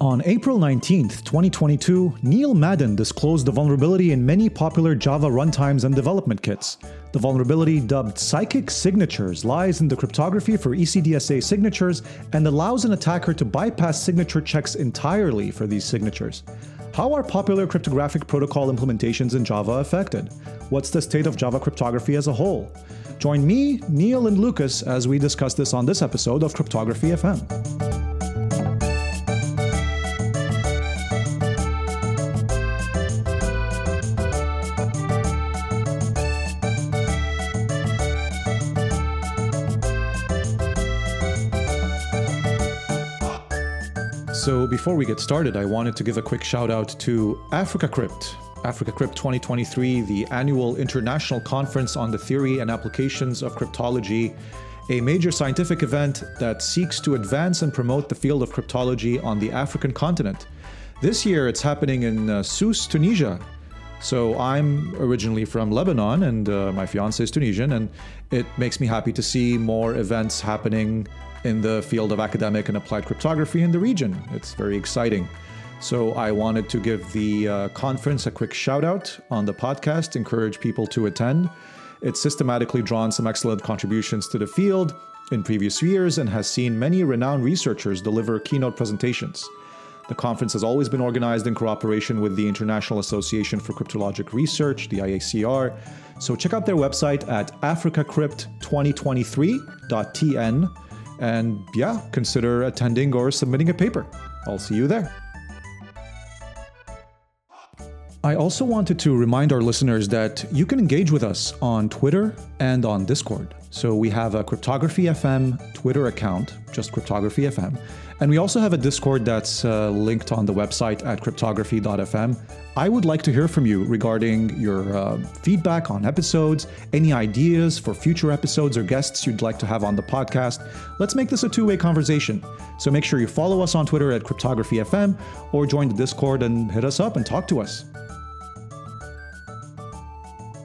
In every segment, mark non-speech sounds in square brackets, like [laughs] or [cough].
On April 19, 2022, Neil Madden disclosed the vulnerability in many popular Java runtimes and development kits. The vulnerability, dubbed Psychic Signatures, lies in the cryptography for ECDSA signatures and allows an attacker to bypass signature checks entirely for these signatures. How are popular cryptographic protocol implementations in Java affected? What's the state of Java cryptography as a whole? Join me, Neil, and Lucas as we discuss this on this episode of Cryptography FM. So, before we get started, I wanted to give a quick shout out to Africa Crypt. Africa Crypt 2023, the annual international conference on the theory and applications of cryptology, a major scientific event that seeks to advance and promote the field of cryptology on the African continent. This year, it's happening in uh, Sousse, Tunisia. So I'm originally from Lebanon, and uh, my fiance is Tunisian, and it makes me happy to see more events happening in the field of academic and applied cryptography in the region. It's very exciting. So I wanted to give the uh, conference a quick shout out on the podcast, encourage people to attend. It's systematically drawn some excellent contributions to the field in previous years and has seen many renowned researchers deliver keynote presentations. The conference has always been organized in cooperation with the International Association for Cryptologic Research, the IACR. So check out their website at africacrypt2023.tn and yeah, consider attending or submitting a paper. I'll see you there. I also wanted to remind our listeners that you can engage with us on Twitter and on Discord. So we have a Cryptography FM Twitter account, just Cryptography FM, and we also have a Discord that's uh, linked on the website at cryptography.fm. I would like to hear from you regarding your uh, feedback on episodes, any ideas for future episodes or guests you'd like to have on the podcast. Let's make this a two way conversation. So make sure you follow us on Twitter at cryptography.fm or join the Discord and hit us up and talk to us.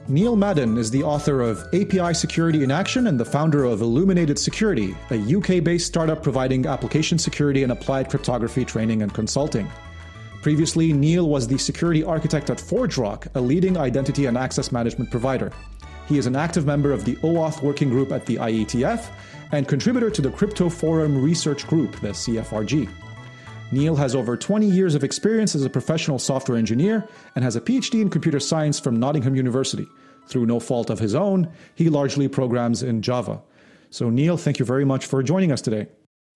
Neil Madden is the author of API Security in Action and the founder of Illuminated Security, a UK based startup providing application security and applied cryptography training and consulting. Previously, Neil was the security architect at ForgeRock, a leading identity and access management provider. He is an active member of the OAuth working group at the IETF and contributor to the Crypto Forum Research Group, the CFRG. Neil has over 20 years of experience as a professional software engineer and has a PhD in computer science from Nottingham University. Through no fault of his own, he largely programs in Java. So, Neil, thank you very much for joining us today.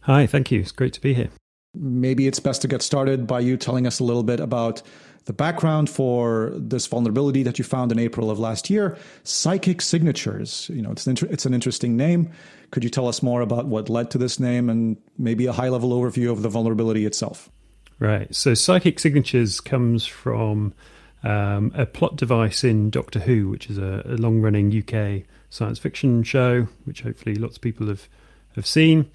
Hi, thank you. It's great to be here. Maybe it's best to get started by you telling us a little bit about the background for this vulnerability that you found in April of last year, psychic signatures. You know, it's an, inter- it's an interesting name. Could you tell us more about what led to this name and maybe a high level overview of the vulnerability itself? Right. So, psychic signatures comes from um, a plot device in Doctor Who, which is a, a long running UK science fiction show, which hopefully lots of people have, have seen.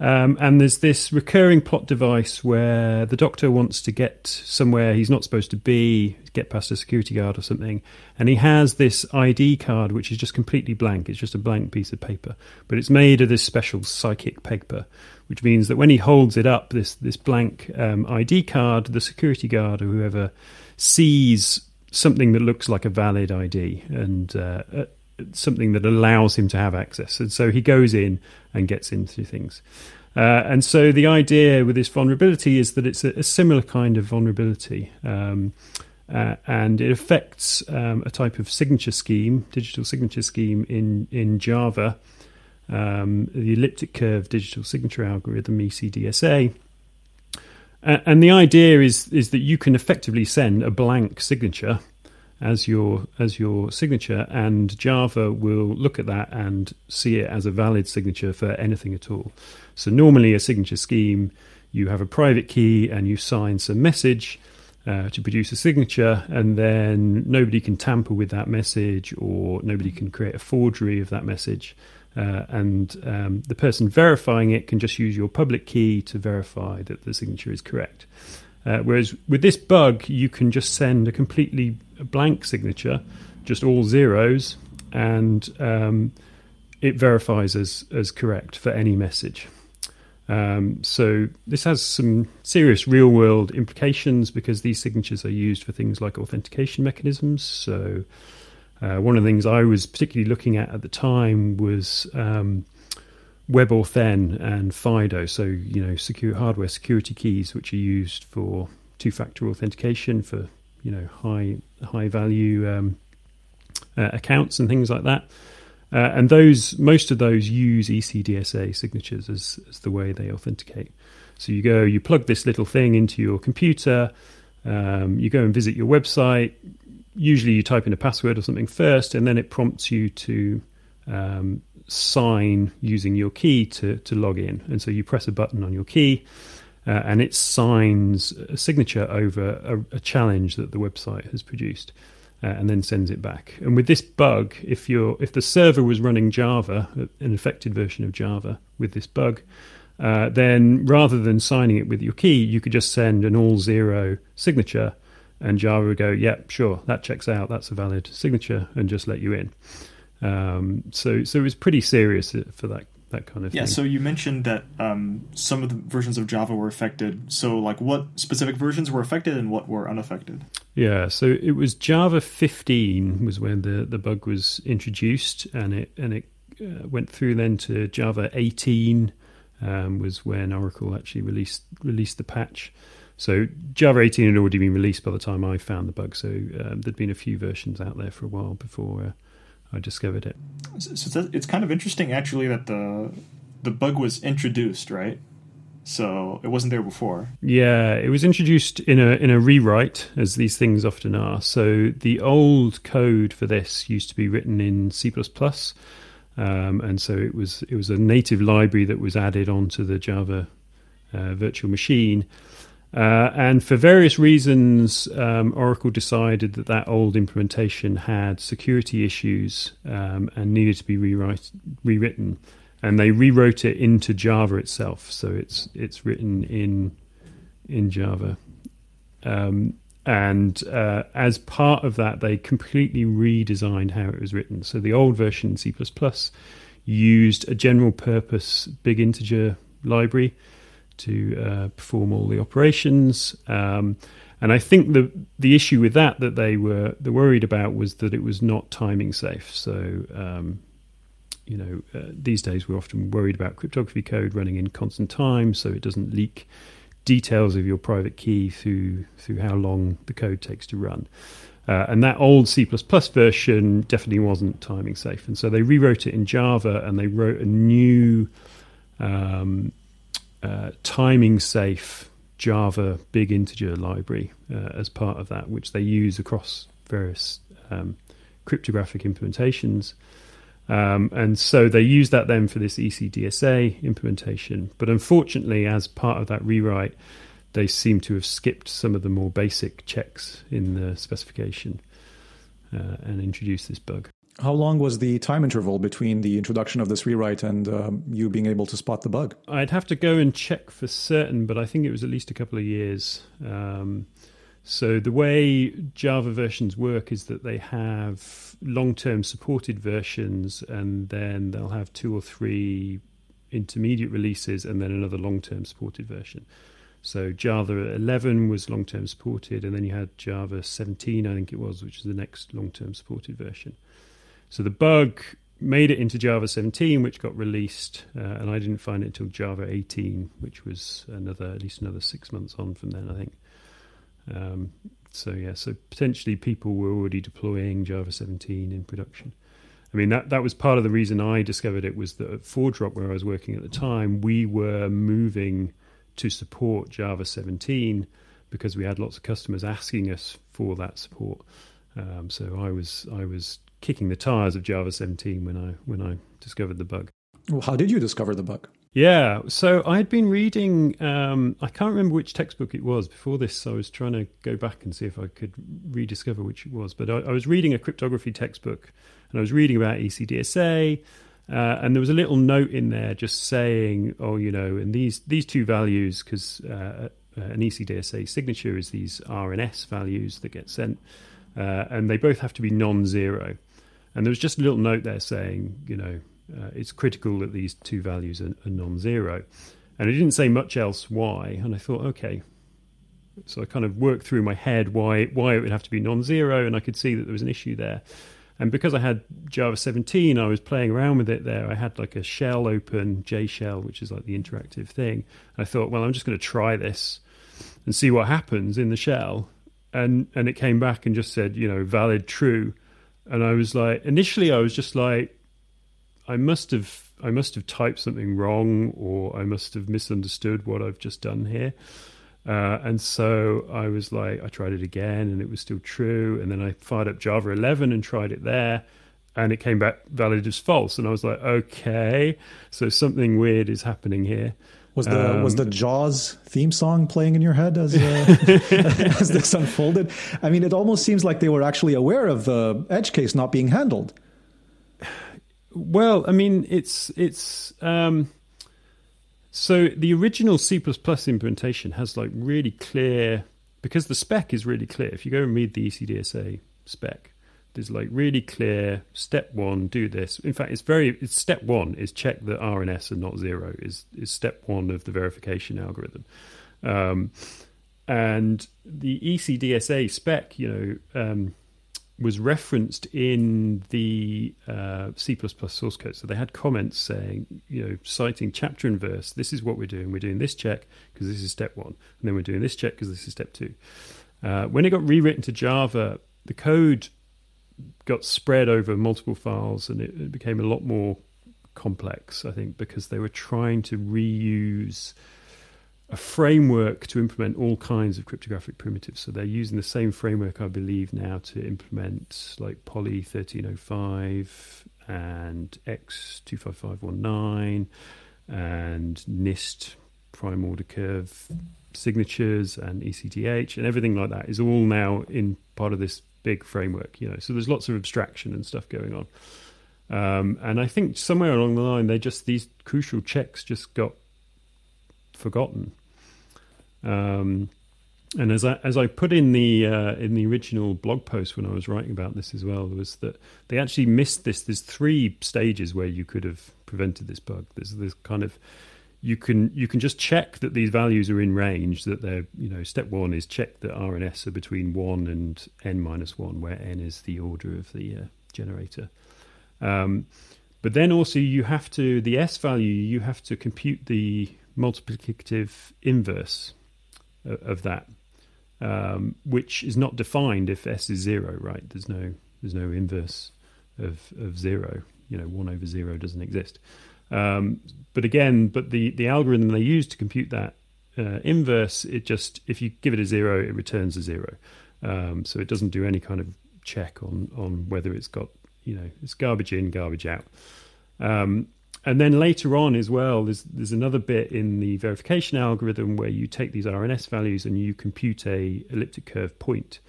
Um, and there's this recurring plot device where the doctor wants to get somewhere he's not supposed to be, get past a security guard or something, and he has this ID card which is just completely blank. It's just a blank piece of paper, but it's made of this special psychic paper, which means that when he holds it up, this this blank um, ID card, the security guard or whoever sees something that looks like a valid ID and uh, uh, something that allows him to have access, and so he goes in and gets into things. Uh, and so the idea with this vulnerability is that it's a, a similar kind of vulnerability. Um, uh, and it affects um, a type of signature scheme, digital signature scheme in, in Java, um, the elliptic curve digital signature algorithm, ECDSA. Uh, and the idea is, is that you can effectively send a blank signature as your as your signature, and Java will look at that and see it as a valid signature for anything at all. So normally, a signature scheme, you have a private key and you sign some message. Uh, to produce a signature, and then nobody can tamper with that message, or nobody can create a forgery of that message. Uh, and um, the person verifying it can just use your public key to verify that the signature is correct. Uh, whereas with this bug, you can just send a completely blank signature, just all zeros, and um, it verifies as, as correct for any message. Um, so this has some serious real world implications because these signatures are used for things like authentication mechanisms. So uh, one of the things I was particularly looking at at the time was um, WebAuthn and FIDO. So you know, secure hardware security keys, which are used for two-factor authentication for you know high high value um, uh, accounts and things like that. Uh, and those most of those use ECDSA signatures as, as the way they authenticate. So you go, you plug this little thing into your computer, um, you go and visit your website. Usually, you type in a password or something first, and then it prompts you to um, sign using your key to to log in. And so you press a button on your key, uh, and it signs a signature over a, a challenge that the website has produced uh, and then sends it back. And with this bug, if you're if the server was running Java, an affected version of Java with this bug, uh, then rather than signing it with your key, you could just send an all zero signature, and Java would go, "Yeah, sure, that checks out. That's a valid signature," and just let you in. Um, so so it was pretty serious for that that kind of yeah, thing. so you mentioned that um, some of the versions of Java were affected. So, like, what specific versions were affected and what were unaffected? Yeah, so it was Java 15 was when the, the bug was introduced, and it and it uh, went through then to Java 18 um, was when Oracle actually released released the patch. So Java 18 had already been released by the time I found the bug. So um, there'd been a few versions out there for a while before uh, I discovered it. So it's kind of interesting, actually, that the the bug was introduced, right? So it wasn't there before. Yeah, it was introduced in a in a rewrite, as these things often are. So the old code for this used to be written in C um, and so it was it was a native library that was added onto the Java uh, virtual machine. Uh, and for various reasons, um, Oracle decided that that old implementation had security issues um, and needed to be rewrite, rewritten. And they rewrote it into Java itself, so it's it's written in in Java. Um, and uh, as part of that, they completely redesigned how it was written. So the old version C++ used a general purpose big integer library to uh, perform all the operations. Um, and I think the the issue with that that they were they worried about was that it was not timing safe. So um, you know uh, these days we're often worried about cryptography code running in constant time, so it doesn't leak details of your private key through through how long the code takes to run. Uh, and that old C++ version definitely wasn't timing safe, and so they rewrote it in Java and they wrote a new um, uh, timing safe Java big integer library uh, as part of that, which they use across various um, cryptographic implementations. Um, and so they use that then for this ECDSA implementation. But unfortunately, as part of that rewrite, they seem to have skipped some of the more basic checks in the specification uh, and introduced this bug. How long was the time interval between the introduction of this rewrite and um, you being able to spot the bug? I'd have to go and check for certain, but I think it was at least a couple of years. Um, so the way Java versions work is that they have long-term supported versions, and then they'll have two or three intermediate releases, and then another long-term supported version. So Java 11 was long-term supported, and then you had Java 17, I think it was, which is the next long-term supported version. So the bug made it into Java 17, which got released, uh, and I didn't find it until Java 18, which was another at least another six months on from then, I think. Um, so yeah, so potentially people were already deploying Java 17 in production. I mean that that was part of the reason I discovered it was that at ForgeRock, where I was working at the time, we were moving to support Java 17 because we had lots of customers asking us for that support. Um, so I was I was kicking the tires of Java 17 when I when I discovered the bug. Well, how did you discover the bug? Yeah, so I had been reading. Um, I can't remember which textbook it was before this. So I was trying to go back and see if I could rediscover which it was. But I, I was reading a cryptography textbook, and I was reading about ECDSA. Uh, and there was a little note in there just saying, "Oh, you know, and these these two values, because uh, uh an ECDSA signature is these RNS values that get sent, uh, and they both have to be non-zero." And there was just a little note there saying, you know, uh, it's critical that these two values are, are non-zero. and it didn't say much else why. And I thought, okay. So I kind of worked through my head why why it would have to be non-zero, and I could see that there was an issue there. And because I had Java 17, I was playing around with it there. I had like a shell open, JShell, which is like the interactive thing. I thought, well, I'm just going to try this and see what happens in the shell. And and it came back and just said, you know, valid true. And I was like, initially, I was just like, I must have I must have typed something wrong, or I must have misunderstood what I've just done here. Uh, and so I was like, I tried it again, and it was still true. And then I fired up Java 11 and tried it there, and it came back valid as false. And I was like, okay, so something weird is happening here. Was the um, was the Jaws theme song playing in your head as uh, [laughs] [laughs] as this unfolded? I mean, it almost seems like they were actually aware of the edge case not being handled. Well, I mean, it's it's um, so the original C implementation has like really clear because the spec is really clear. If you go and read the ECDSA spec, there's like really clear step one do this in fact it's very it's step one is check that r and not zero is is step one of the verification algorithm um, and the ecdsa spec you know um, was referenced in the uh, C++ source code. So they had comments saying, you know, citing chapter and verse, this is what we're doing. We're doing this check because this is step one. And then we're doing this check because this is step two. Uh, when it got rewritten to Java, the code got spread over multiple files and it, it, became a lot more complex, I think, because they were trying to reuse a framework to implement all kinds of cryptographic primitives. So they're using the same framework, I believe, now to implement like Poly1305 and X25519 and NIST prime order curve signatures and ECDH and everything like that is all now in part of this big framework, you know. So there's lots of abstraction and stuff going on. Um, and I think somewhere along the line, they just these crucial checks just got forgotten. Um, and as I as I put in the uh, in the original blog post when I was writing about this as well, was that they actually missed this. There's three stages where you could have prevented this bug. There's this kind of you can you can just check that these values are in range. That they're you know step one is check that R and S are between one and n minus one, where n is the order of the uh, generator. Um, but then also you have to the S value you have to compute the multiplicative inverse of, that, um, which is not defined if S is zero. Right? There's no there's no inverse of of zero. You know, one over zero doesn't exist. Um, but again, but the, the algorithm they use to compute that uh, inverse, it just if you give it a zero, it returns a zero. Um, so it doesn't do any kind of check on on whether it's got you know it's garbage in, garbage out. Um, and then later on as well, there's there's another bit in the verification algorithm where you take these RNS values and you compute a elliptic curve point.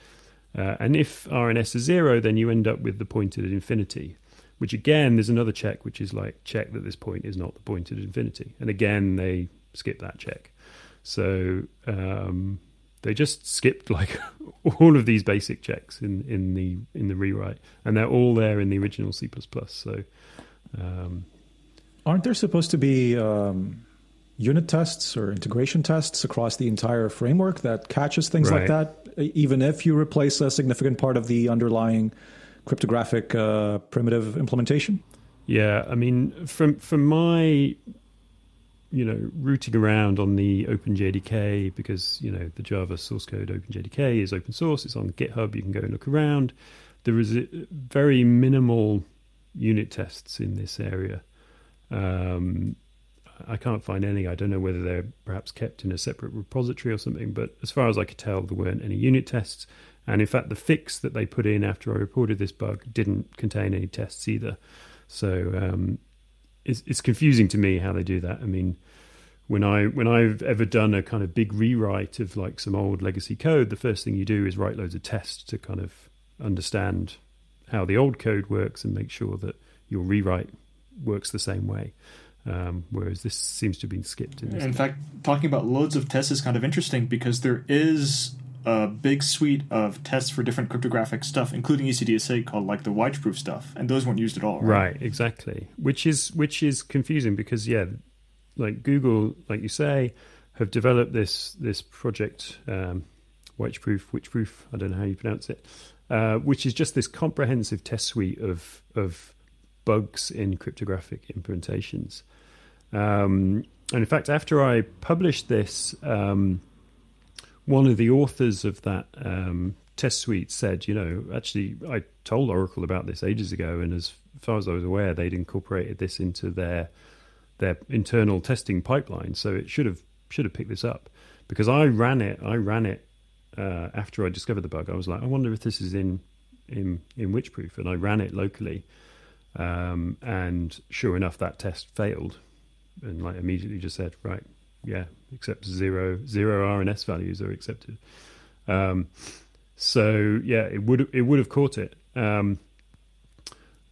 Uh, and if RNS is zero, then you end up with the point at infinity which again there's another check which is like check that this point is not the point at infinity. And again they skip that check. So um, they just skipped like [laughs] all of these basic checks in, in the in the rewrite. And they're all there in the original c++ so um, aren't there supposed to be um, unit tests or integration tests across the entire framework that catches things right. like that even if you replace a significant part of the underlying cryptographic uh, primitive implementation? Yeah, I mean, from from my you know rooting around on the OpenJDK because you know the Java source code OpenJDK is open source. It's on GitHub. You can go and look around. There is very minimal unit tests in this area. Um, I can't find any. I don't know whether they're perhaps kept in a separate repository or something. But as far as I could tell, there weren't any unit tests. And in fact, the fix that they put in after I reported this bug didn't contain any tests either. So um, it's, it's confusing to me how they do that. I mean, when I when I've ever done a kind of big rewrite of like some old legacy code, the first thing you do is write loads of tests to kind of understand how the old code works and make sure that your rewrite works the same way. Um, whereas this seems to have been skipped. In, in fact, talking about loads of tests is kind of interesting because there is a big suite of tests for different cryptographic stuff, including ECDSA, called like the Wycheproof stuff, and those weren't used at all. Right, right exactly. Which is which is confusing because yeah, like Google, like you say, have developed this this project, um, Whiteproof, Whichproof, I don't know how you pronounce it, uh, which is just this comprehensive test suite of of bugs in cryptographic implementations. Um, and in fact, after I published this, um, one of the authors of that um, test suite said, you know, actually, I told Oracle about this ages ago, and as far as I was aware, they'd incorporated this into their their internal testing pipeline. So it should have should have picked this up because I ran it. I ran it uh, after I discovered the bug. I was like, I wonder if this is in in in Wycheproof, and I ran it locally. Um, and sure enough, that test failed, and like immediately just said, right, yeah, except zero zero RNS values are accepted. Um, so yeah, it would it would have caught it. Um,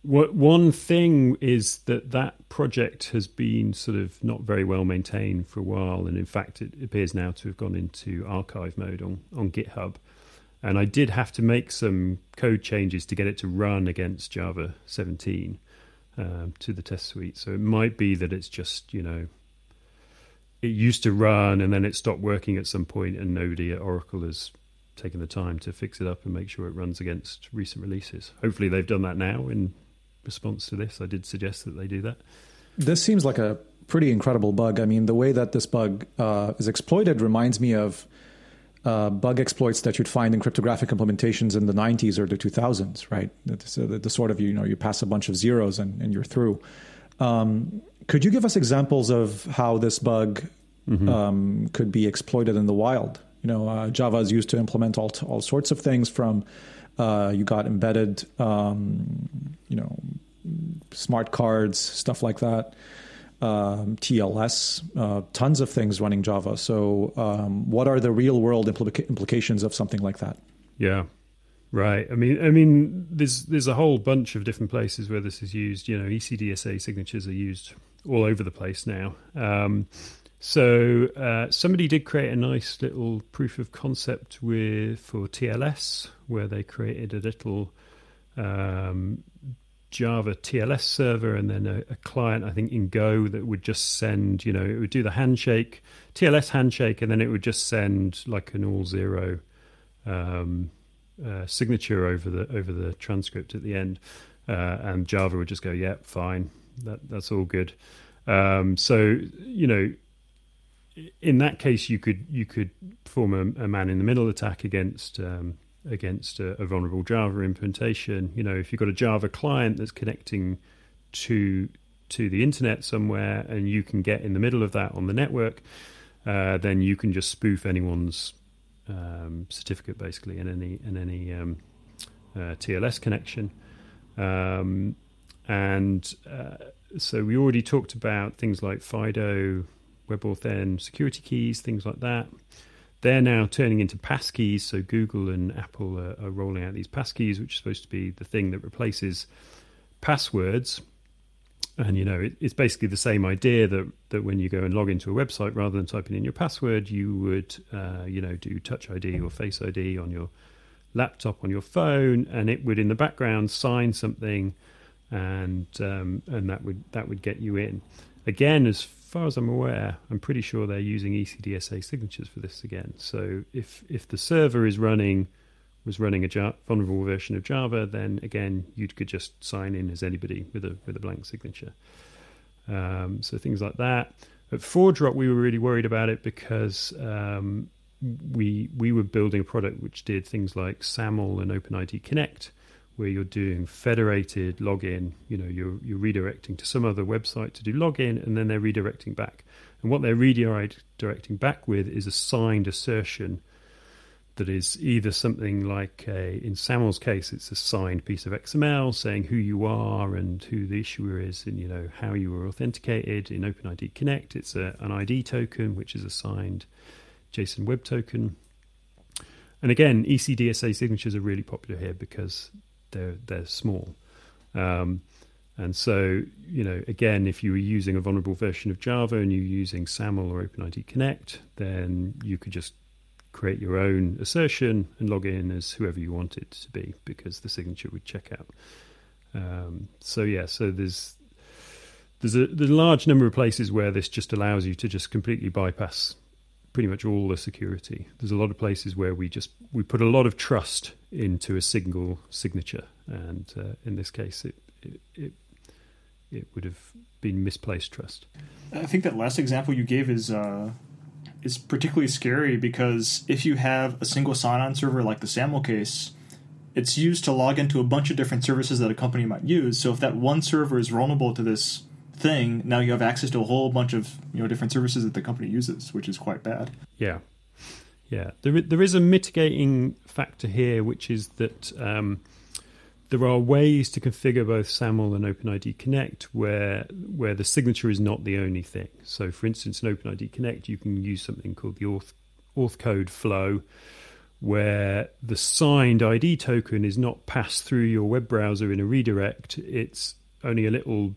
what, one thing is that that project has been sort of not very well maintained for a while, and in fact, it appears now to have gone into archive mode on on GitHub. And I did have to make some code changes to get it to run against Java 17 um, to the test suite. So it might be that it's just you know it used to run and then it stopped working at some point, and nobody at Oracle has taken the time to fix it up and make sure it runs against recent releases. Hopefully, they've done that now in response to this. I did suggest that they do that. This seems like a pretty incredible bug. I mean, the way that this bug uh, is exploited reminds me of uh, bug exploits that you'd find in cryptographic implementations in the 90s or the 2000s, right? So the, the, sort of, you know, you pass a bunch of zeros and, and you're through. Um, could you give us examples of how this bug mm-hmm. um, could be exploited in the wild? You know, uh, Java is used to implement all, all sorts of things from uh, you got embedded, um, you know, smart cards, stuff like that. Um, TLS, uh, tons of things running Java. So, um, what are the real world implica- implications of something like that? Yeah, right. I mean, I mean, there's there's a whole bunch of different places where this is used. You know, ECDSA signatures are used all over the place now. Um, so uh, somebody did create a nice little proof of concept with for TLS, where they created a little um, Java TLS server and then a, a, client, I think in Go, that would just send, you know, it would do the handshake, TLS handshake, and then it would just send like an all zero um, uh, signature over the over the transcript at the end, uh, and Java would just go, "Yeah, fine, that that's all good." Um, so you know in that case, you could you could form a, a man in the middle attack against um, against a, a, vulnerable Java implementation. You know, if you've got a Java client that's connecting to to the internet somewhere, and you can get in the middle of that on the network, uh, then you can just spoof anyone's um, certificate basically in any in any um, uh, TLS connection. Um, and uh, so we already talked about things like FIDO WebAuthn security keys, things like that. They're now turning into passkeys. So Google and Apple are, are rolling out these passkeys, which is supposed to be the thing that replaces passwords. And you know, it, it's basically the same idea that that when you go and log into a website, rather than typing in your password, you would, uh, you know, do Touch ID or Face ID on your laptop on your phone, and it would in the background sign something, and um, and that would that would get you in. Again, as far as I'm aware, I'm pretty sure they're using ECDSA signatures for this again. So if if the server is running was running a vulnerable version of Java, then again you could just sign in as anybody with a with a blank signature. Um, so things like that. At ForgeRock, we were really worried about it because um, we we were building a product which did things like SAML and OpenID Connect, where you're doing federated login. You know, you're you're redirecting to some other website to do login, and then they're redirecting back. And what they're redirecting back with is a signed assertion that is either something like a, in SAML's case, it's a signed piece of XML saying who you are and who the issuer is, and you know how you were authenticated. In OpenID Connect, it's a, an ID token, which is a signed JSON Web Token. And again, ECDSA signatures are really popular here because they're they're small. Um, and so, you know, again, if you were using a vulnerable version of Java and you're using SAML or OpenID Connect, then you could just create your own assertion and log in as whoever you want it to be because the signature would check out. Um, so yeah, so there's there's a, there's a large number of places where this just allows you to just completely bypass pretty much all the security. There's a lot of places where we just we put a lot of trust into a single signature, and uh, in this case, it, it it it would have been misplaced trust. I think that last example you gave is uh, is particularly scary because if you have a single sign-on server like the SAML case, it's used to log into a bunch of different services that a company might use. So if that one server is vulnerable to this thing, now you have access to a whole bunch of you know different services that the company uses, which is quite bad. Yeah, yeah. There there is a mitigating factor here, which is that um, there are ways to configure both SAML and OpenID Connect where where the signature is not the only thing. So, for instance, in OpenID Connect, you can use something called the auth, auth code flow, where the signed ID token is not passed through your web browser in a redirect. It's only a little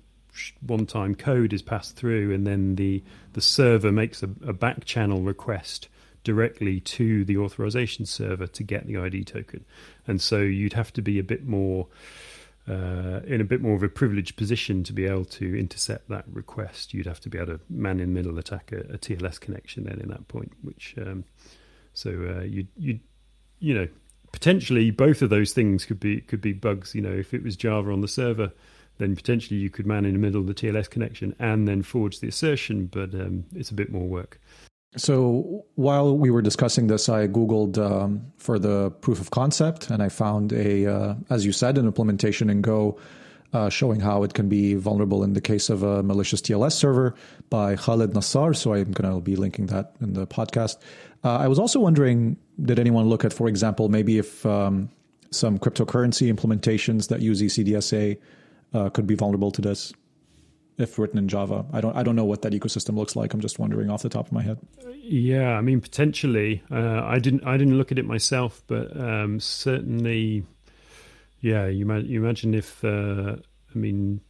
one-time code is passed through, and then the the server makes a, a back channel request directly to the authorization server to get the ID token. And so you'd have to be a bit more uh, in a bit more of a privileged position to be able to intercept that request. You'd have to be able to man in the middle attack a, a TLS connection then in that point. Which um, so uh, you you you know potentially both of those things could be could be bugs. You know if it was Java on the server then potentially you could man in the middle of the TLS connection and then forge the assertion, but um, it's a bit more work. So while we were discussing this, I Googled um, for the proof of concept and I found a, uh, as you said, an implementation in Go uh, showing how it can be vulnerable in the case of a malicious TLS server by Khaled Nassar. So I'm going to be linking that in the podcast. Uh, I was also wondering, did anyone look at, for example, maybe if um, some cryptocurrency implementations that use ECDSA uh, could be vulnerable to this if written in Java. I don't I don't know what that ecosystem looks like. I'm just wondering off the top of my head. Yeah, I mean potentially. Uh, I didn't I didn't look at it myself, but um, certainly, yeah. You you imagine if uh, I mean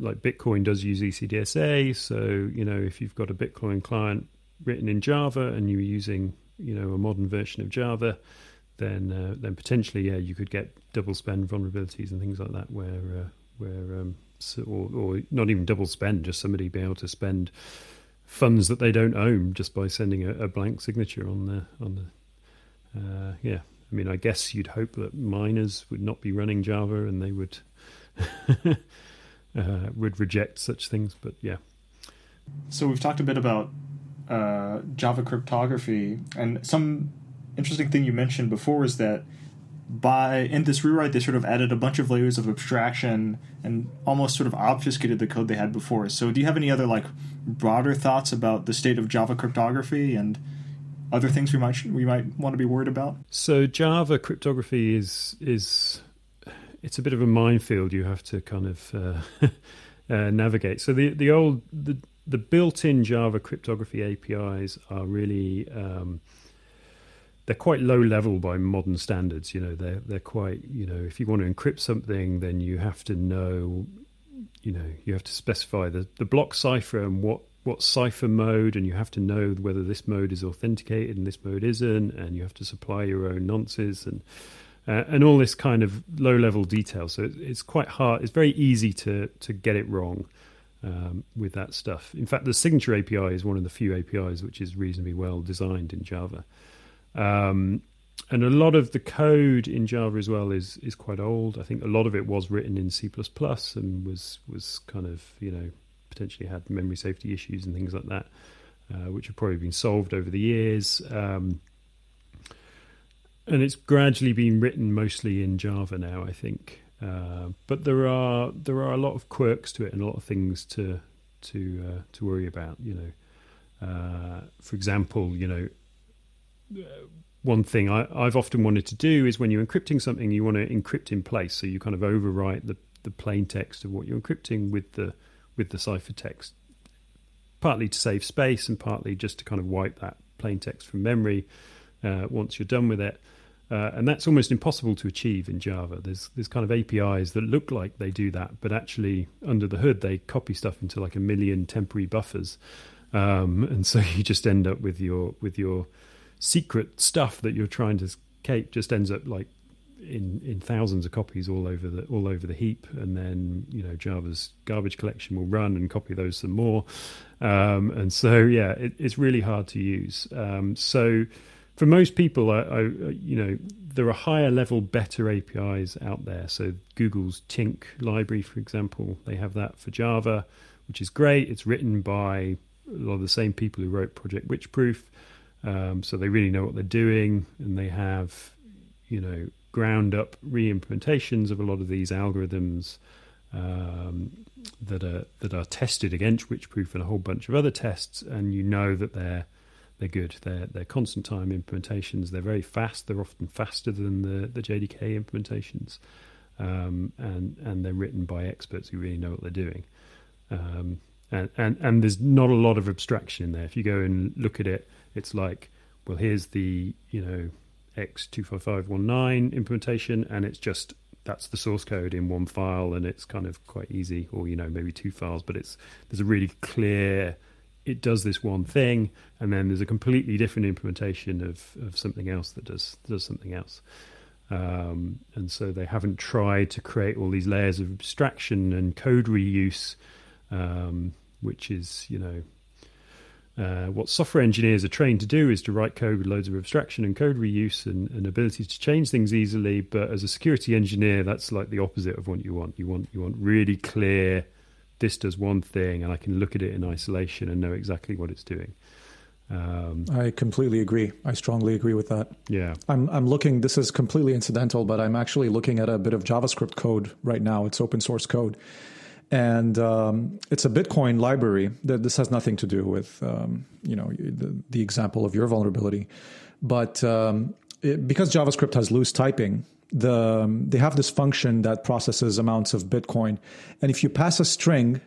like Bitcoin does use ECDSA, so you know if you've got a Bitcoin client written in Java and you're using you know a modern version of Java. Then, uh, then potentially, yeah, you could get double spend vulnerabilities and things like that, where uh, where um, or, or not even double spend, just somebody be able to spend funds that they don't own just by sending a, a blank signature on the on the uh, yeah. I mean, I guess you'd hope that miners would not be running Java and they would [laughs] uh, would reject such things, but yeah. So we've talked a bit about uh, Java cryptography, and some interesting thing you mentioned before is that by in this rewrite they sort of added a bunch of layers of abstraction and almost sort of obfuscated the code they had before. So do you have any other like broader thoughts about the state of java cryptography and other things we might we might want to be worried about? So java cryptography is is it's a bit of a minefield you have to kind of uh, [laughs] uh, navigate. So the the old the the built-in java cryptography apis are really um, they're quite low level by modern standards. You know, they're they're quite you know if you want to encrypt something, then you have to know, you know, you have to specify the the block cipher and what what cipher mode, and you have to know whether this mode is authenticated and this mode isn't, and you have to supply your own nonces and. Uh, and all this kind of low level detail. So it, it's quite hard. It's very easy to to get it wrong um, with that stuff. In fact, the signature API is one of the few APIs which is reasonably well designed in Java. Um, and a lot of the code in Java as well is is quite old. I think a lot of it was written in C and was was kind of you know potentially had memory safety issues and things like that, uh, which have probably been solved over the years. Um, and it's gradually been written mostly in Java now, I think. Uh, but there are there are a lot of quirks to it and a lot of things to to uh, to worry about. You know, uh, for example, you know one thing I, have often wanted to do is when you're encrypting something, you want to encrypt in place, so you kind of overwrite the, the plain text of what you're encrypting with the with the ciphertext, partly to save space and partly just to kind of wipe that plain text from memory uh, once you're done with it. Uh, and that's almost impossible to achieve in Java. There's there's kind of APIs that look like they do that, but actually under the hood they copy stuff into like a million temporary buffers, um, and so [laughs] you just end up with your with your secret stuff that you're trying to escape just ends up like in in thousands of copies all over the all over the heap, and then you know Java's garbage collection will run and copy those some more, um, and so yeah, it, it's really hard to use. Um, so for most people, I, I, you know there are higher level, better APIs out there. So Google's Tink library, for example, they have that for Java, which is great. It's written by a lot of the same people who wrote Project Wycheproof. Um, so they really know what they're doing, and they have, you know, ground up re-implementations of a lot of these algorithms um, that are that are tested against Wycheproof and a whole bunch of other tests, and you know that they're they're good. They're they're constant time implementations. They're very fast. They're often faster than the the JDK implementations, um, and and they're written by experts who really know what they're doing. Um, and, and and there's not a lot of abstraction in there. If you go and look at it, it's like, well, here's the you know X25519 implementation, and it's just that's the source code in one file, and it's kind of quite easy, or you know maybe two files, but it's there's a really clear. It does this one thing, and then there's a completely different implementation of, of something else that does does something else. Um, and so they haven't tried to create all these layers of abstraction and code reuse, um, which is you know uh, what software engineers are trained to do is to write code with loads of abstraction and code reuse and, and ability to change things easily. But as a security engineer, that's like the opposite of what you want. You want you want really clear. This does one thing, and I can look at it in isolation and know exactly what it's doing. Um, I completely agree. I strongly agree with that. Yeah, I'm I'm looking. This is completely incidental, but I'm actually looking at a bit of JavaScript code right now. It's open source code, and um, it's a Bitcoin library. That this has nothing to do with um, you know the, the, example of your vulnerability, but um, it, because JavaScript has loose typing, the um, they have this function that processes amounts of Bitcoin, and if you pass a string,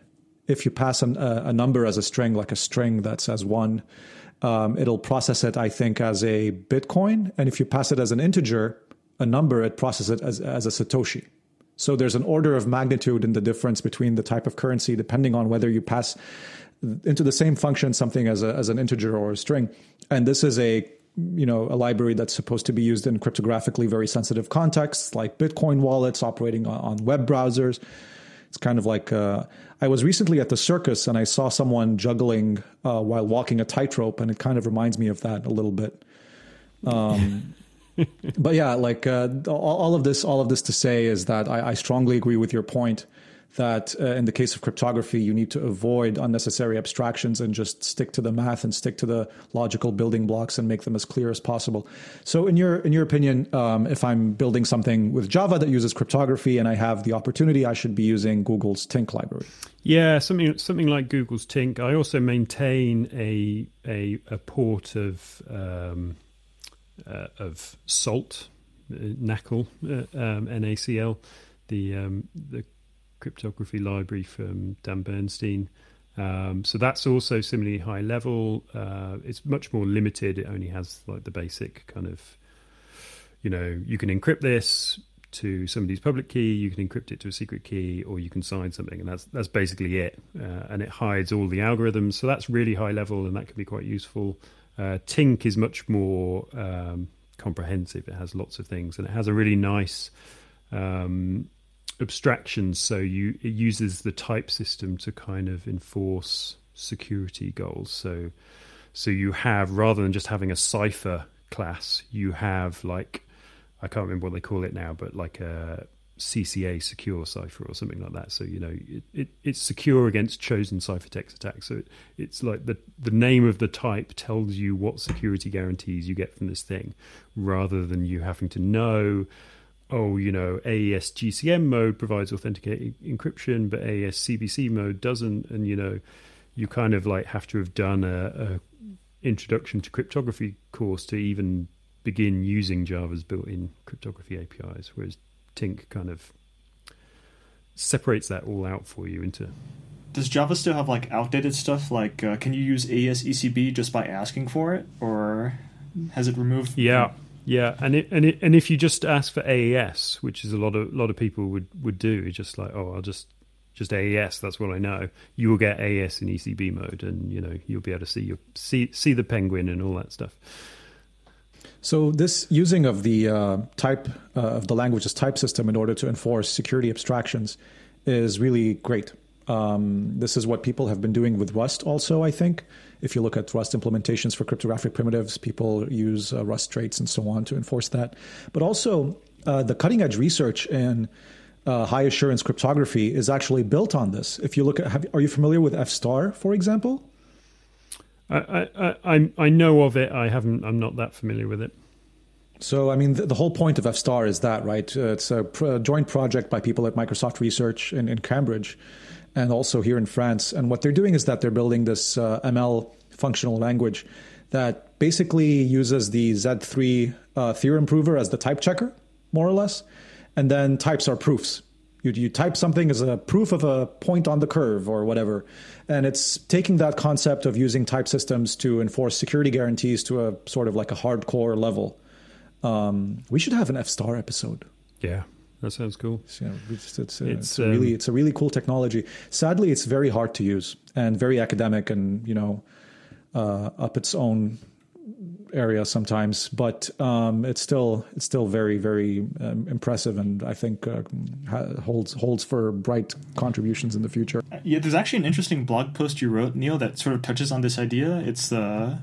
if you pass an, a, a, number as a string, like a string that says one, um, it'll process it, I think, as a Bitcoin, and if you pass it as an integer, a number, it processes it as, as a Satoshi. So there's an order of magnitude in the difference between the type of currency, depending on whether you pass into the same function something as, a, as an integer or a string. And this is a you know a library that's supposed to be used in cryptographically very sensitive contexts like Bitcoin wallets operating on, web browsers. It's kind of like uh, I was recently at the circus and I saw someone juggling uh, while walking a tightrope, and it kind of reminds me of that a little bit. Um, [laughs] but yeah, like uh, all, of this, all of this to say is that I, I strongly agree with your point that uh, in the case of cryptography, you need to avoid unnecessary abstractions and just stick to the math and stick to the logical building blocks and make them as clear as possible. So, in your in your opinion, um, if I'm building something with Java that uses cryptography and I have the opportunity, I should be using Google's Tink library. Yeah, something something like Google's Tink. I also maintain a a, a port of. Um, uh, of Salt, uh, NACL, uh, um, NACL, the um, the cryptography library from Dan Bernstein. Um, so that's also similarly high level. Uh, it's much more limited. It only has like the basic kind of, you know, you can encrypt this to somebody's public key, you can encrypt it to a secret key, or you can sign something, and that's that's basically it. Uh, and it hides all the algorithms. So that's really high level, and that can be quite useful. Uh, Tink is much more um, comprehensive. It has lots of things, and it has a really nice um, abstraction. So you it uses the type system to kind of enforce security goals. So so you have rather than just having a cipher class, you have like I can't remember what they call it now, but like a CCA secure cipher or something like that. So you know it, it, it's secure against chosen ciphertext attacks. So it, it's like the the name of the type tells you what security guarantees you get from this thing, rather than you having to know. Oh, you know, AES GCM mode provides authenticated encryption, but AES CBC mode doesn't, and you know, you kind of like have to have done a, a introduction to cryptography course to even begin using Java's built-in cryptography APIs, whereas Tink kind of separates that all out for you into. Does Java still have like outdated stuff? Like, uh, can you use AES ECB just by asking for it, or has it removed? Yeah, yeah, and it, and it, and if you just ask for AES, which is a lot of a lot of people would would do, just like oh, I'll just just AES. That's what I know. You will get AES in ECB mode, and you know you'll be able to see your see see the penguin and all that stuff. So this using of the uh, type uh, of the language's type system in order to enforce security abstractions is really great. Um, this is what people have been doing with Rust also, I think. If you look at Rust implementations for cryptographic primitives, people use uh, Rust traits and so on to enforce that. But also, uh, the cutting edge research in uh, high assurance cryptography is actually built on this. If you look at, have, are you familiar with F star, for example? I, I, I, know of it. I haven't. I'm not that familiar with it. So, I mean, the, the whole point of F star is that, right? Uh, it's a, joint project by people at Microsoft Research in, in, Cambridge and also here in France. And what they're doing is that they're building this uh, ML functional language that basically uses the Z3 uh, theorem prover as the type checker, more or less. And then types are proofs. You, you type something as a proof of a point on the curve or whatever. And it's taking that concept of using type systems to enforce security guarantees to a sort of like a hardcore level. Um, we should have an F star episode. Yeah, that sounds cool. It's, it's, it's, uh, it's, it's um, really it's a really cool technology. Sadly, it's very hard to use and very academic, and you know, uh, up its own area sometimes, but um, it's still it's still very very um, impressive, and I think uh, holds holds for bright contributions in the future. Yeah, there's actually an interesting blog post you wrote, Neil, that sort of touches on this idea. It's the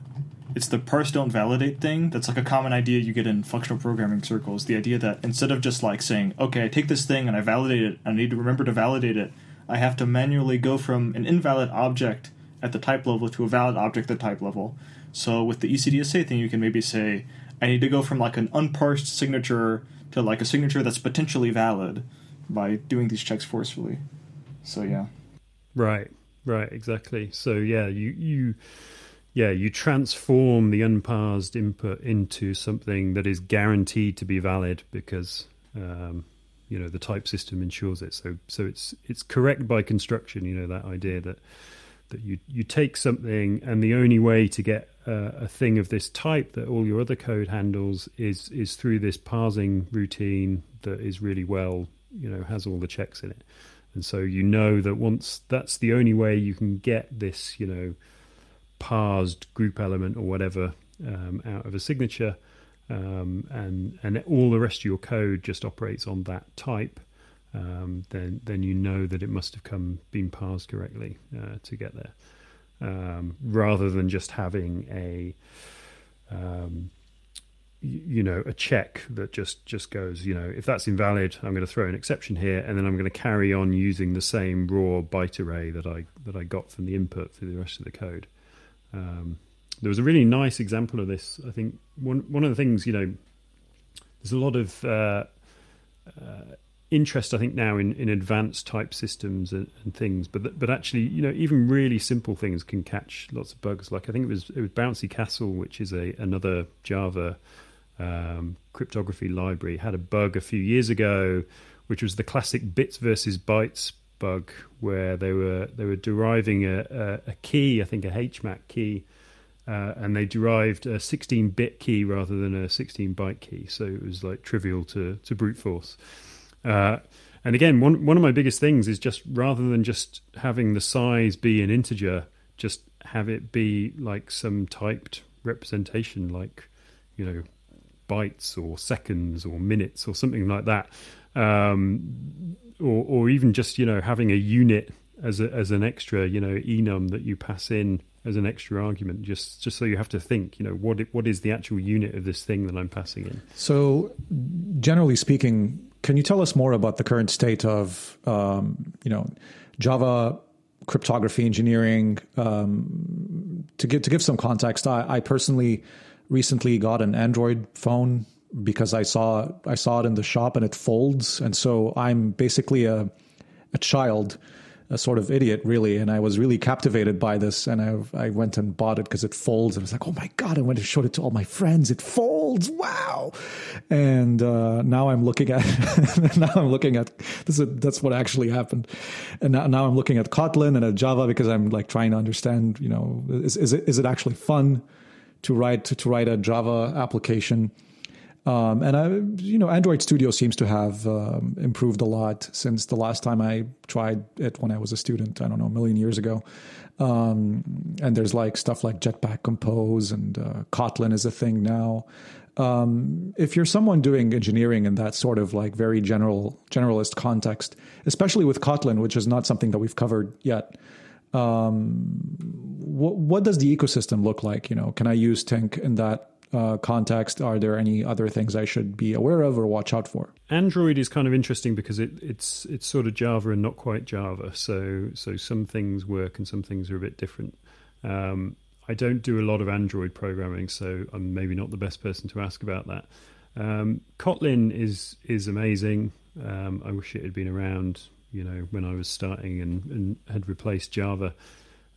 it's the parse don't validate thing. That's like a common idea you get in functional programming circles. The idea that instead of just like saying, okay, I take this thing and I validate it, I need to remember to validate it. I have to manually go from an invalid object at the type level to a valid object at the type level. So with the ECDSA thing, you can maybe say, I need to go from like an unparsed signature to like a signature that's potentially valid by doing these checks forcefully. So yeah. Right. Right. Exactly. So yeah, you you yeah you transform the unparsed input into something that is guaranteed to be valid because um, you know the type system ensures it. So so it's it's correct by construction. You know that idea that that you you take something and the only way to get a thing of this type that all your other code handles is is through this parsing routine that is really well you know has all the checks in it. And so you know that once that's the only way you can get this you know parsed group element or whatever um, out of a signature. Um, and and all the rest of your code just operates on that type. Um, then then you know that it must have come been parsed correctly uh, to get there, um, rather than just having a um, you know a check that just just goes you know if that's invalid i'm going to throw an exception here and then i'm going to carry on using the same raw byte array that i that i got from the input for the rest of the code. Um, there was a really nice example of this i think. One one of the things you know there's a lot of uh, uh, interest, I think, now in, in advanced type systems and, and, things. But but actually, you know, even really simple things can catch lots of bugs. Like I think it was it was Bouncy Castle, which is a another Java um, cryptography library, had a bug a few years ago, which was the classic bits versus bytes bug, where they were they were deriving a, a, a key, I think a HMAC key. Uh, and they derived a 16-bit key rather than a 16-byte key, so it was like trivial to, to brute force. Uh, and again, one one of my biggest things is just rather than just having the size be an integer, just have it be like some typed representation, like you know, bytes or seconds or minutes or something like that, um, or or even just you know having a unit as a, as an extra, you know, enum that you pass in as an extra argument, just just so you have to think, you know, what what is the actual unit of this thing that I'm passing in. So, generally speaking, can you tell us more about the current state of, um, you know, Java cryptography engineering? Um, to give to give some context, I, I, personally recently got an Android phone because I saw I saw it in the shop and it folds, and so I'm basically a a child a sort of idiot, really. And I was really captivated by this. And I, I went and bought it because it folds. And I was like, oh my God, I went and showed it to all my friends. It folds. Wow. And uh, now I'm looking at, [laughs] now I'm looking at, this is, that's what actually happened. And now, now I'm looking at Kotlin and at Java because I'm like trying to understand, you know, is, is it, is it actually fun to write, to, to write a Java application? Um, and I, you know, Android Studio seems to have um, improved a lot since the last time I tried it when I was a student. I don't know, a million years ago. Um, and there's like stuff like Jetpack Compose and uh, Kotlin is a thing now. Um, if you're someone doing engineering in that sort of like very general generalist context, especially with Kotlin, which is not something that we've covered yet, um, what, what does the ecosystem look like? You know, can I use Tink in that uh, context, are there any other things I should be aware of or watch out for? Android is kind of interesting because it, it's it's sort of Java and not quite Java. So so some things work and some things are a bit different. Um, I don't do a lot of Android programming, so I'm maybe not the best person to ask about that. Um, Kotlin is is amazing. Um, I wish it had been around, you know, when I was starting and, and had replaced Java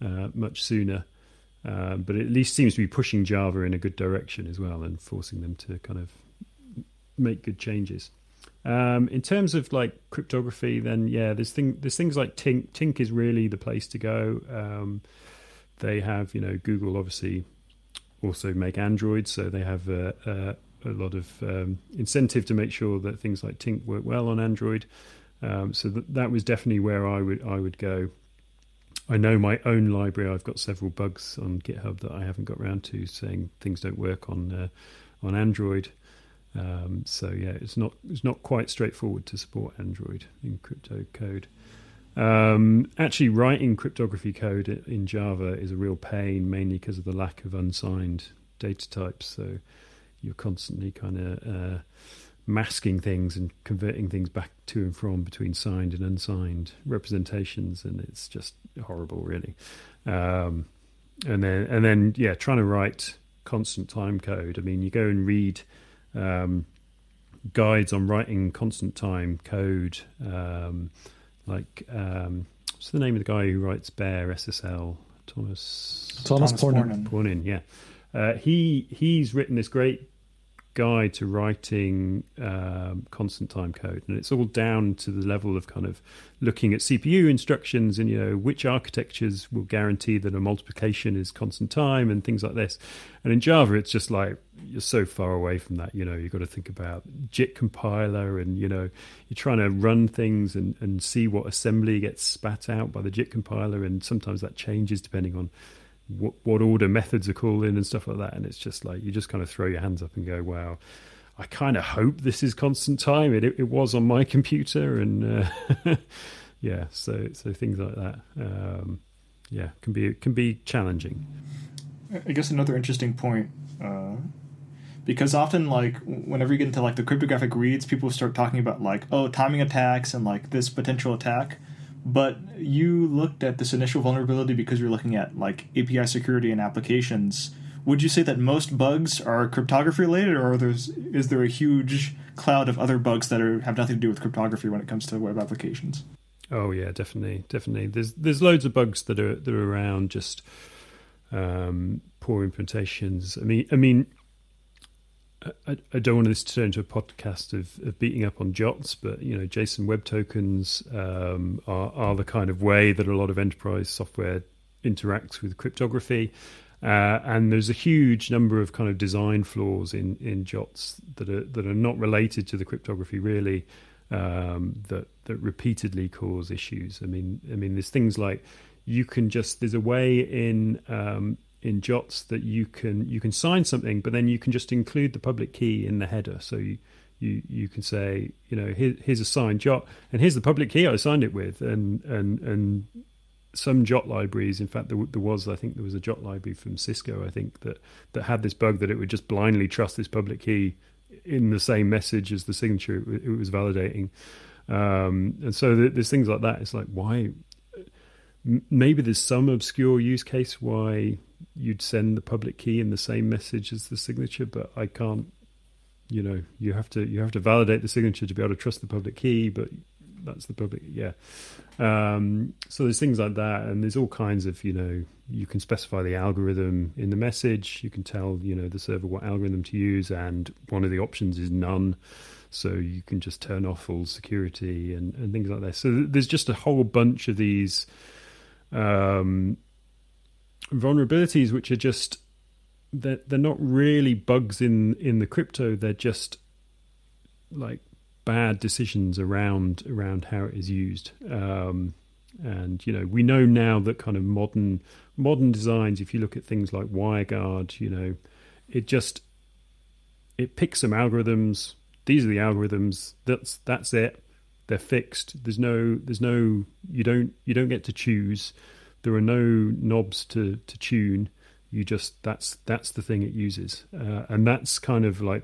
uh, much sooner. Uh, but at least seems to be pushing Java in a good direction as well and forcing them to kind of make good changes. Um, in terms of like cryptography, then yeah, there's thing there's things like Tink. Tink is really the place to go. Um, they have you know Google obviously also make Android, so they have a, a, a lot of um, incentive to make sure that things like Tink work well on Android. Um, so that that was definitely where I would I would go. I know my own library. I've got several bugs on GitHub that I haven't got around to, saying things don't work on uh, on Android. Um, so yeah, it's not it's not quite straightforward to support Android in crypto code. Um, actually, writing cryptography code in Java is a real pain, mainly because of the lack of unsigned data types. So you're constantly kind of uh, masking things and converting things back to and from between signed and unsigned representations, and it's just horrible, really. Um, and then, and then, yeah, trying to write constant time code. I mean, you go and read um, guides on writing constant time code, um, like um, what's the name of the guy who writes BearSSL? Thomas Thomas, Thomas Pornin. Pornin, yeah. Uh, he he's written this great guide to writing um, constant time code, and it's all down to the level of kind of looking at CPU instructions and you know which architectures will guarantee that a multiplication is constant time and things like this. And in Java, it's just like you're so far away from that. You know, you've got to think about JIT compiler, and you know you're trying to run things and, and see what assembly gets spat out by the JIT compiler, and sometimes that changes depending on what, what order methods are called in and stuff like that. And it's just like you just kind of throw your hands up and go, "Wow." I kind of hope this is constant time. It, it, was on my [laughs] computer, and uh, [laughs] yeah, so so things like that, um, yeah, can be can be challenging. I guess another interesting point, uh, because often like whenever you get into like the cryptographic reads, people start talking about like oh timing attacks and like this potential attack, but you looked at this initial vulnerability because you're looking at like API security and applications. Would you say that most bugs are cryptography related, or there's is there a huge cloud of other bugs that are have nothing to do with cryptography when it comes to web applications? Oh yeah, definitely, definitely. There's there's loads of bugs that are that are around just um, poor implementations. I mean, I mean, I, I, don't want this to turn into a podcast of, of, beating up on JOTs, but you know, JSON Web Tokens um, are, are, the kind of way that a lot of enterprise software interacts with cryptography. Uh, and there's a huge number of kind of design flaws in, in JOTs that are that are not related to the cryptography really, um, that that repeatedly cause issues. I mean, I mean, there's things like you can just there's a way in um, in JOTs that you can you can sign something, but then you can just include the public key in the header. So you you, you can say, you know, here, here's a signed JOT, and here's the public key I signed it with, and and and some JOT libraries. In fact, there, there was I think there was a JOT library from Cisco I think that that had this bug that it would just blindly trust this public key in the same message as the signature it, was validating. Um, and so there's things like that. It's like why maybe there's some obscure use case why you'd send the public key in the same message as the signature, but I can't. You know, you have to you have to validate the signature to be able to trust the public key, but that's the public. Yeah. Um, so there's things like that, and there's all kinds of you know you can specify the algorithm in the message. You can tell you know the server what algorithm to use, and one of the options is none. So you can just turn off all security and, and things like that. So there's just a whole bunch of these um, vulnerabilities which are just they're, they're not really bugs in in the crypto. They're just like bad decisions around around how it is used. Um, and you know, we know now that kind of modern modern designs. If you look at things like WireGuard, you know, it just it picks some algorithms. These are the algorithms. That's that's it. They're fixed. There's no there's no you don't you don't get to choose. There are no knobs to to tune. You just that's that's the thing it uses, uh, and that's kind of like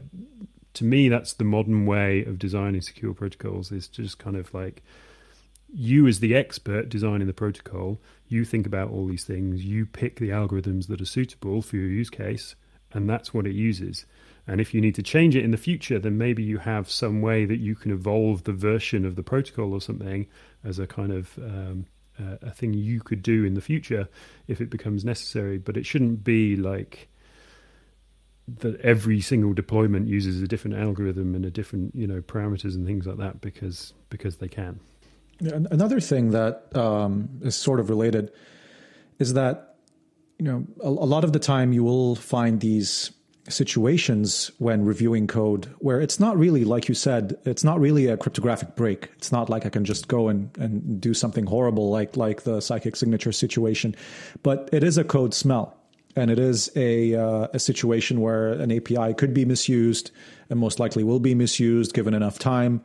to me that's the modern way of designing secure protocols is just kind of like you as the expert designing the protocol you think about all these things you pick the algorithms that are suitable for your use case and that's what it uses and if you need to change it in the future, then maybe you have some way that you can evolve the version of the protocol or something as a kind of um, uh, a thing you could do in the future if it becomes necessary. But it shouldn't be like that every single deployment uses a different algorithm and a different you know parameters and things like that because because they can. Another thing that um, is sort of related is that you know a, a lot of the time you will find these situations when reviewing code where it's not really, like you said, it's not really a cryptographic break. It's not like I can just go and, and do something horrible like like the psychic signature situation, but it is a code smell. And it is a, uh, a situation where an API could be misused and most likely will be misused given enough time.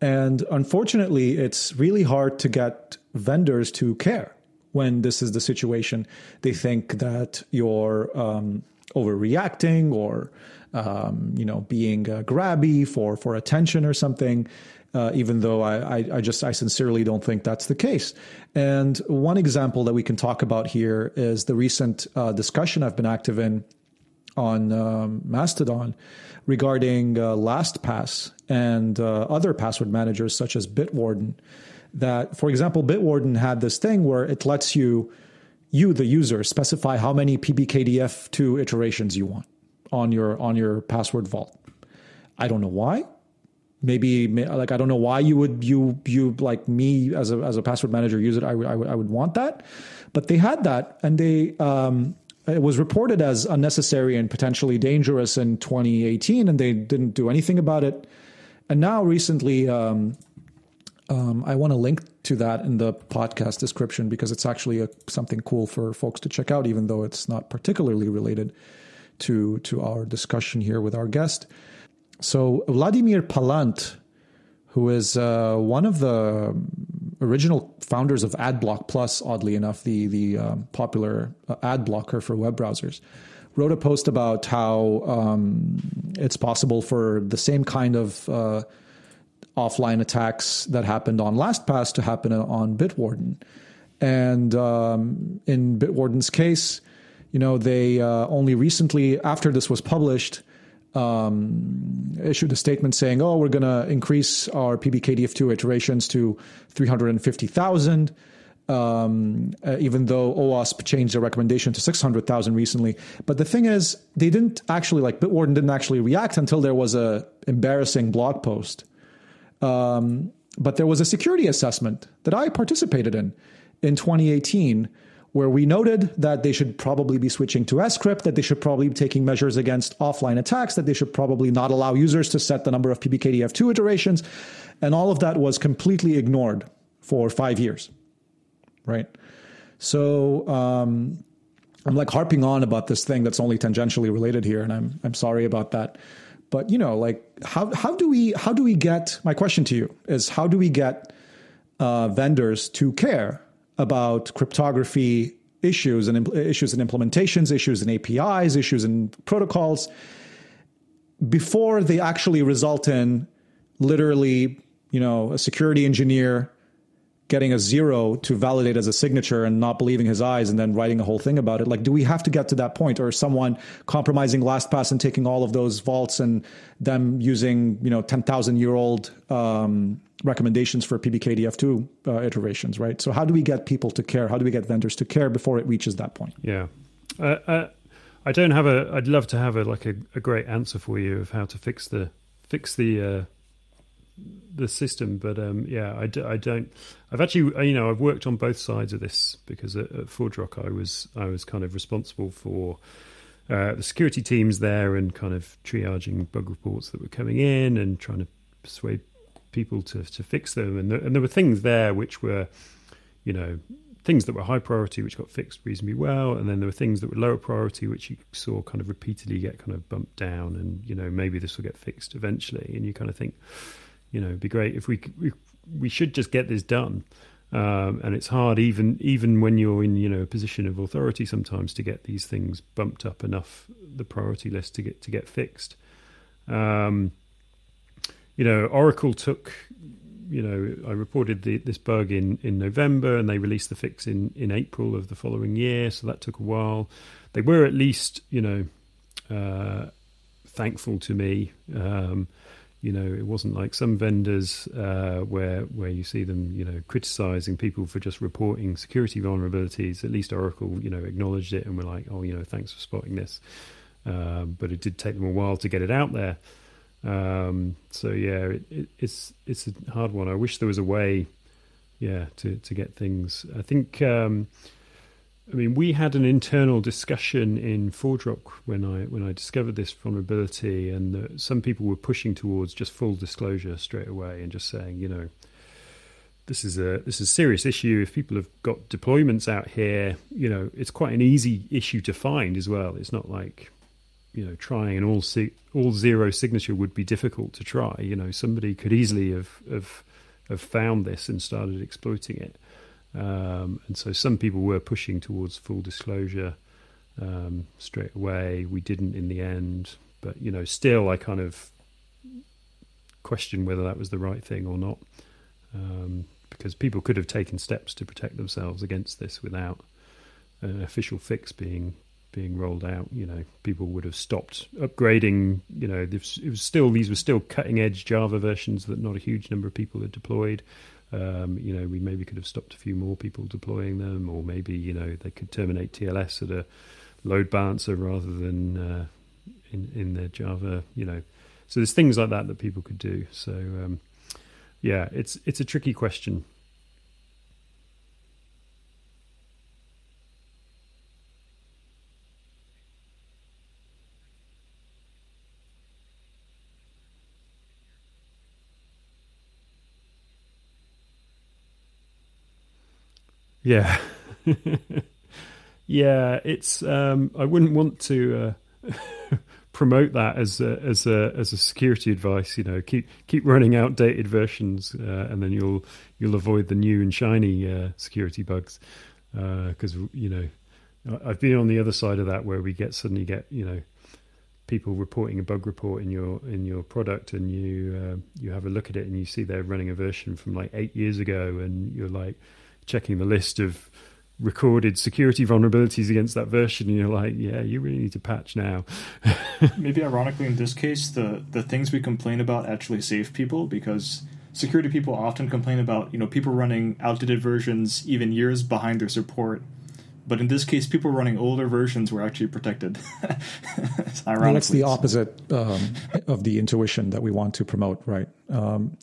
And unfortunately, it's really hard to get vendors to care when this is the situation. They think that your um, overreacting or um, you know being uh, grabby for for attention or something. Uh, even though I, I, I, just I sincerely don't think that's the case. And one example that we can talk about here is the recent uh, discussion I've been active in on um, Mastodon regarding uh, LastPass and uh, other password managers such as Bitwarden. That, for example, Bitwarden had this thing where it lets you you, the user, specify how many PBKDF2 iterations you want on your on your password vault. I don't know why. Maybe like I don't know why you would you you like me as a as a password manager use it. I, I, I would want that, but they had that and they um, it was reported as unnecessary and potentially dangerous in 2018, and they didn't do anything about it. And now recently, um, um, I want to link to that in the podcast description because it's actually a, something cool for folks to check out, even though it's not particularly related to to our discussion here with our guest. So Vladimir Palant, who is uh, one of the original founders of AdBlock Plus, oddly enough, the the um, popular uh, ad blocker for web browsers, wrote a post about how um, it's possible for the same kind of uh, offline attacks that happened on LastPass to happen on Bitwarden. And um, in Bitwarden's case, you know, they uh, only recently, after this was published, um, issued a statement saying, "Oh, we're going to increase our PBKDF2 iterations to 350,000." Um, uh, even though OWASP changed their recommendation to 600,000 recently. But the thing is, they didn't actually, like Bitwarden didn't actually react until there was a embarrassing blog post um, but there was a security assessment that I participated in in 2018 where we noted that they should probably be switching to Scrypt, that they should probably be taking measures against offline attacks, that they should probably not allow users to set the number of PBKDF2 iterations. And all of that was completely ignored for five years. Right. So um, I'm like harping on about this thing that's only tangentially related here, and I'm I'm sorry about that. But you know, like how how do we how do we get? My question to you is how do we get uh, vendors to care about cryptography issues and issues and implementations, issues and APIs, issues and protocols before they actually result in literally, you know, a security engineer getting a zero to validate as a signature and not believing his eyes and then writing a whole thing about it like do we have to get to that point or someone compromising lastpass and taking all of those vaults and them using you know 10,000 year old um, recommendations for pbkdf2 uh, iterations right so how do we get people to care how do we get vendors to care before it reaches that point yeah uh, uh, i don't have a i'd love to have a like a, a, great answer for you of how to fix the fix the uh, the system. But um, yeah, I, d- I don't. I've actually, uh, you know, I've worked on both sides of this because at, at ForgeRock I was I was kind of responsible for uh, the security teams there and kind of triaging bug reports that were coming in and trying to persuade people to to fix them. And there, and there were things there which were, you know, things that were high priority which got fixed reasonably well, and then there were things that were lower priority which you saw kind of repeatedly get kind of bumped down. And you know, maybe this will get fixed eventually. And you kind of think, you know, it'd be great if we we, we should just get this done. Um, and it's hard even even when you're in you know a position of authority sometimes to get these things bumped up enough the priority list to get to get fixed. Um, you know, Oracle took you know I reported the, this bug in in November and they released the fix in in April of the following year, so that took a while. They were at least you know uh, thankful to me. Um, you know, it wasn't like some vendors uh, where where you see them, you know, criticizing people for just reporting security vulnerabilities. At least Oracle, you know, acknowledged it and were like, "Oh, you know, thanks for spotting this." Um, but it did take them a while to get it out there. Um, so yeah, it, it, it's it's a hard one. I wish there was a way, yeah, to to get things. I think. Um, I mean, we had an internal discussion in ForgeRock when I when I discovered this vulnerability, and some people were pushing towards just full disclosure straight away and just saying, you know, this is a this is a serious issue. If people have got deployments out here, you know, it's quite an easy issue to find as well. It's not like you know trying an all all zero signature would be difficult to try. You know, somebody could easily have have have found this and started exploiting it. Um, and so some people were pushing towards full disclosure um, straight away. We didn't in the end, but you know, still I kind of question whether that was the right thing or not, um, because people could have taken steps to protect themselves against this without an official fix being being rolled out. You know, people would have stopped upgrading. You know, it was still these were still cutting edge Java versions that not a huge number of people had deployed. Um, you know, we maybe could have stopped a few more people deploying them, or maybe you know they could terminate TLS at a load balancer rather than uh, in in their Java. You know, so there's things like that that people could do. So um, yeah, it's it's a tricky question. Yeah. [laughs] yeah, it's um, I wouldn't want to uh, [laughs] promote that as a, as a as a security advice, you know, keep keep running outdated versions uh, and then you'll you'll avoid the new and shiny uh, security bugs because uh, you know I've been on the other side of that where we get suddenly get you know people reporting a bug report in your in your product and you uh, you have a look at it and you see they're running a version from like 8 years ago and you're like checking the list of recorded security vulnerabilities against that version and you're like yeah you really need to patch now. [laughs] Maybe ironically in this case the the things we complain about actually save people because security people often complain about you know people running outdated versions even years behind their support. But in this case people running older versions were actually protected. [laughs] Well, that's the opposite um, of the intuition that we want to promote right? Um,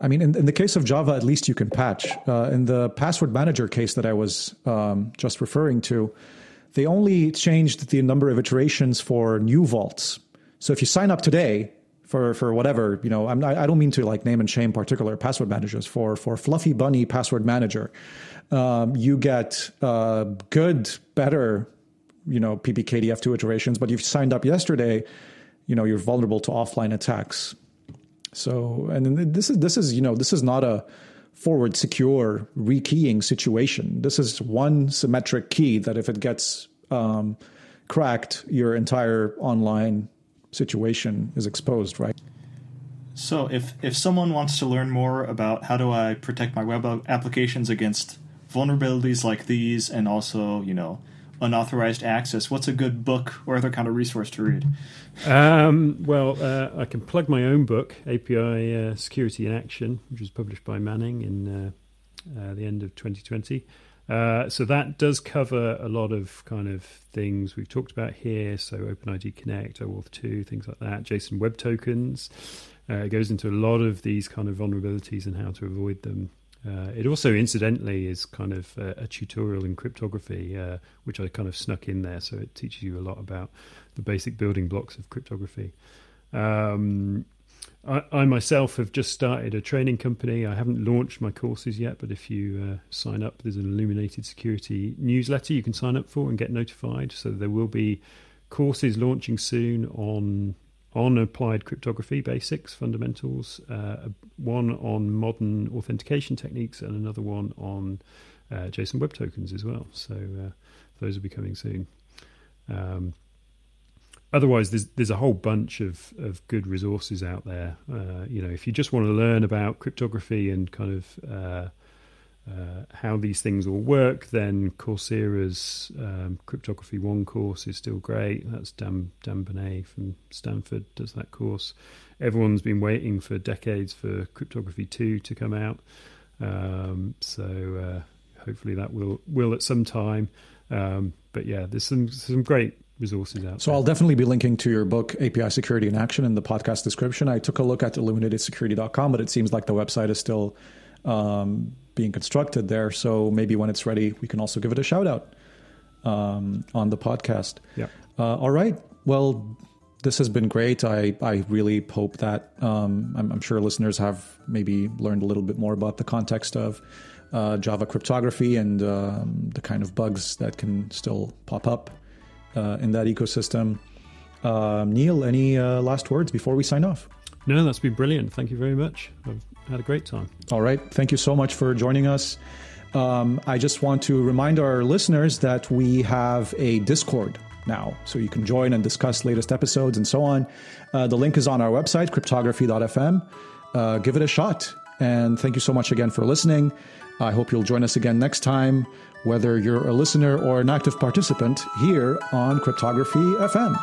I mean, in, in, the case of Java, at least you can patch. Uh, in the password manager case that I was um, just referring to, they only changed the number of iterations for new vaults. So if you sign up today for for whatever, you know, I'm I don't mean to like name and shame particular password managers. For for Fluffy Bunny Password Manager, um, you get uh, good, better, you know, PBKDF2 iterations. But if you've signed up yesterday, you know, you're vulnerable to offline attacks. So, and this is this is you know this is not a forward secure rekeying situation. This is one symmetric key that if it gets um, cracked, your entire online situation is exposed, right? So, if if someone wants to learn more about how do I protect my web applications against vulnerabilities like these, and also you know unauthorized access, what's a good book or other kind of resource to read? Um, well, uh, I can plug my own book, API uh, Security in Action, which was published by Manning in uh, uh the end of 2020. Uh, so that does cover a lot of kind of things we've talked about here. So OpenID Connect, OAuth 2, things like that. JSON Web Tokens. Uh, it goes into a lot of these kind of vulnerabilities and how to avoid them. Uh, it also, incidentally, is kind of a, a tutorial in cryptography, uh, which I kind of snuck in there. So it teaches you a lot about the basic building blocks of cryptography. Um, I, I, myself have just started a training company. I haven't launched my courses yet, but if you uh, sign up, there's an Illuminated Security newsletter you can sign up for and get notified. So there will be courses launching soon on on applied cryptography basics, fundamentals, uh, one on modern authentication techniques, and another one on uh, JSON Web Tokens as well. So uh, those will be coming soon. Um, otherwise, there's there's a whole bunch of, of good resources out there. Uh, you know, if you just want to learn about cryptography and kind of uh, how these things all work, then Coursera's um, Cryptography One course is still great. That's Dan, Dan Boneh from Stanford does that course. Everyone's been waiting for decades for Cryptography Two to come out, um, so uh, hopefully that will will at some time. Um, but yeah, there's some some great resources out. So there. I'll definitely be linking to your book API Security in Action in the podcast description. I took a look at illuminatedsecurity.com, but it seems like the website is still um, being constructed there. So maybe when it's ready, we can also give it a shout out um, on the podcast. Yeah. Uh, all right. Well, this has been great. I, I really hope that um, I'm, I'm, sure listeners have maybe learned a little bit more about the context of uh, Java cryptography and um, the kind of bugs that can still pop up uh, in that ecosystem. Uh, Neil, any uh, last words before we sign off? No, that's been brilliant. Thank you very much. I've had a great time. All right. Thank you so much for joining us. Um, I just want to remind our listeners that we have a Discord now, so you can join and discuss latest episodes and so on. Uh, the link is on our website, cryptography.fm. Uh, give it a shot. And thank you so much again for listening. I hope you'll join us again next time, whether you're a listener or an active participant here on Cryptography FM.